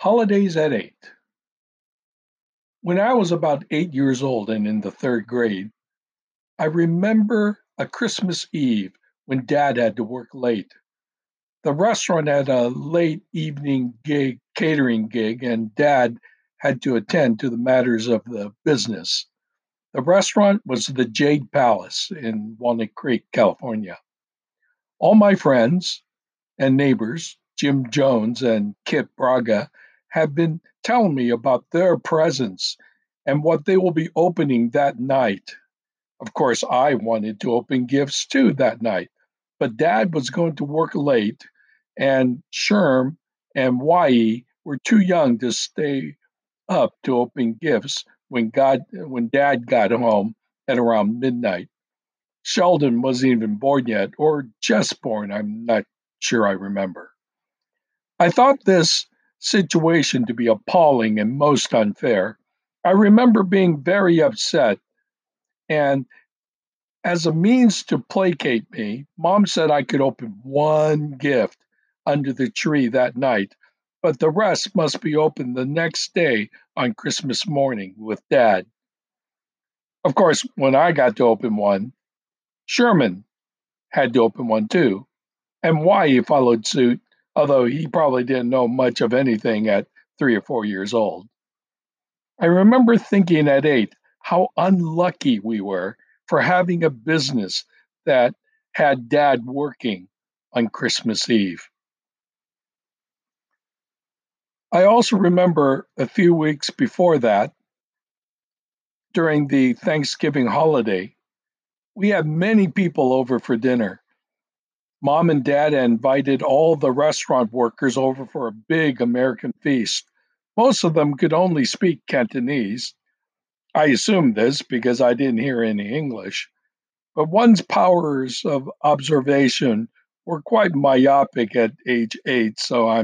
Holidays at Eight. When I was about eight years old and in the third grade, I remember a Christmas Eve when Dad had to work late. The restaurant had a late evening gig, catering gig, and Dad had to attend to the matters of the business. The restaurant was the Jade Palace in Walnut Creek, California. All my friends and neighbors, Jim Jones and Kit Braga, have been telling me about their presents and what they will be opening that night. Of course, I wanted to open gifts too that night, but dad was going to work late, and Sherm and Wai were too young to stay up to open gifts when God when dad got home at around midnight. Sheldon wasn't even born yet, or just born, I'm not sure I remember. I thought this situation to be appalling and most unfair. I remember being very upset, and as a means to placate me, mom said I could open one gift under the tree that night, but the rest must be opened the next day on Christmas morning with dad. Of course, when I got to open one, Sherman had to open one too, and Wai he followed suit although he probably didn't know much of anything at three or four years old. I remember thinking at eight how unlucky we were for having a business that had dad working on Christmas Eve. I also remember a few weeks before that, during the Thanksgiving holiday, we had many people over for dinner. Mom and Dad invited all the restaurant workers over for a big American feast. Most of them could only speak Cantonese. I assumed this because I didn't hear any English. But one's powers of observation were quite myopic at age eight, so I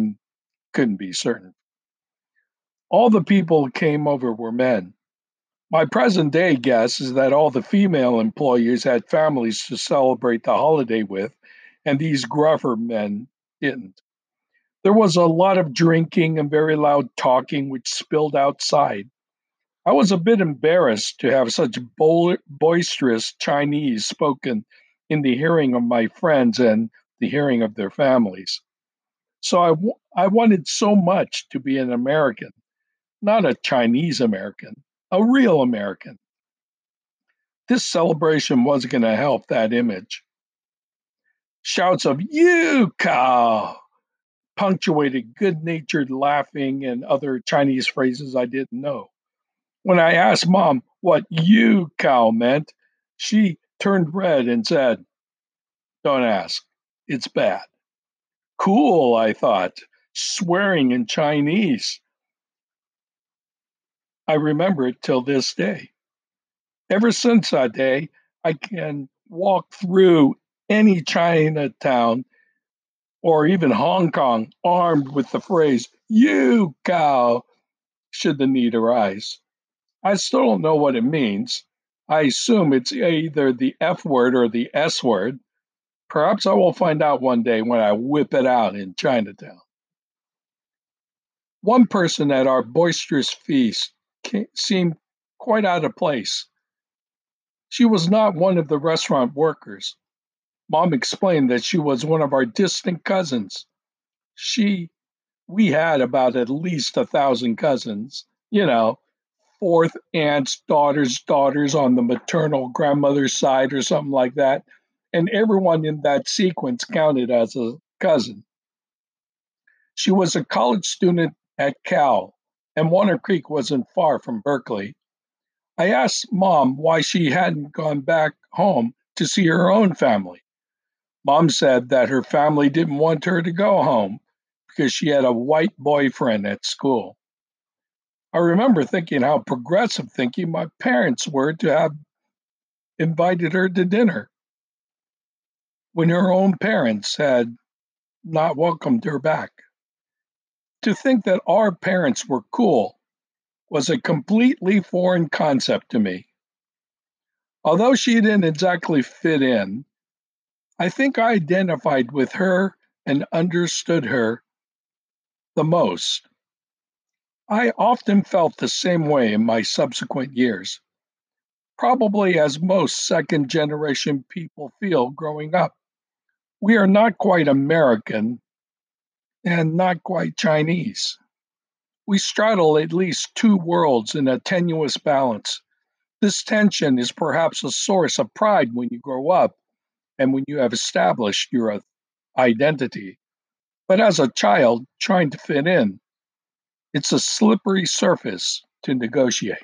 couldn't be certain. All the people came over were men. My present day guess is that all the female employees had families to celebrate the holiday with, and these gruffer men didn't. There was a lot of drinking and very loud talking, which spilled outside. I was a bit embarrassed to have such bo- boisterous Chinese spoken in the hearing of my friends and the hearing of their families. So I, w- I wanted so much to be an American, not a Chinese American, a real American. This celebration wasn't going to help that image. Shouts of "You cow!" punctuated good natured laughing and other Chinese phrases I didn't know. When I asked mom what you cow meant, she turned red and said, Don't ask. It's bad. Cool, I thought, swearing in Chinese. I remember it till this day. Ever since that day, I can walk through any Chinatown or even Hong Kong armed with the phrase, you cow, should the need arise. I still don't know what it means. I assume it's either the F word or the S word. Perhaps I will find out one day when I whip it out in Chinatown. One person at our boisterous feast seemed quite out of place. She was not one of the restaurant workers. Mom explained that she was one of our distant cousins. She, we had about at least a thousand cousins, you know, fourth aunts, daughters, daughters on the maternal grandmother's side or something like that. And everyone in that sequence counted as a cousin. She was a college student at Cal, and Walnut Creek wasn't far from Berkeley. I asked mom why she hadn't gone back home to see her own family. Mom said that her family didn't want her to go home because she had a white boyfriend at school. I remember thinking how progressive thinking my parents were to have invited her to dinner when her own parents had not welcomed her back. To think that our parents were cool was a completely foreign concept to me. Although she didn't exactly fit in, I think I identified with her and understood her the most. I often felt the same way in my subsequent years, probably as most second generation people feel growing up. We are not quite American and not quite Chinese. We straddle at least two worlds in a tenuous balance. This tension is perhaps a source of pride when you grow up and when you have established your identity. But as a child trying to fit in, it's a slippery surface to negotiate.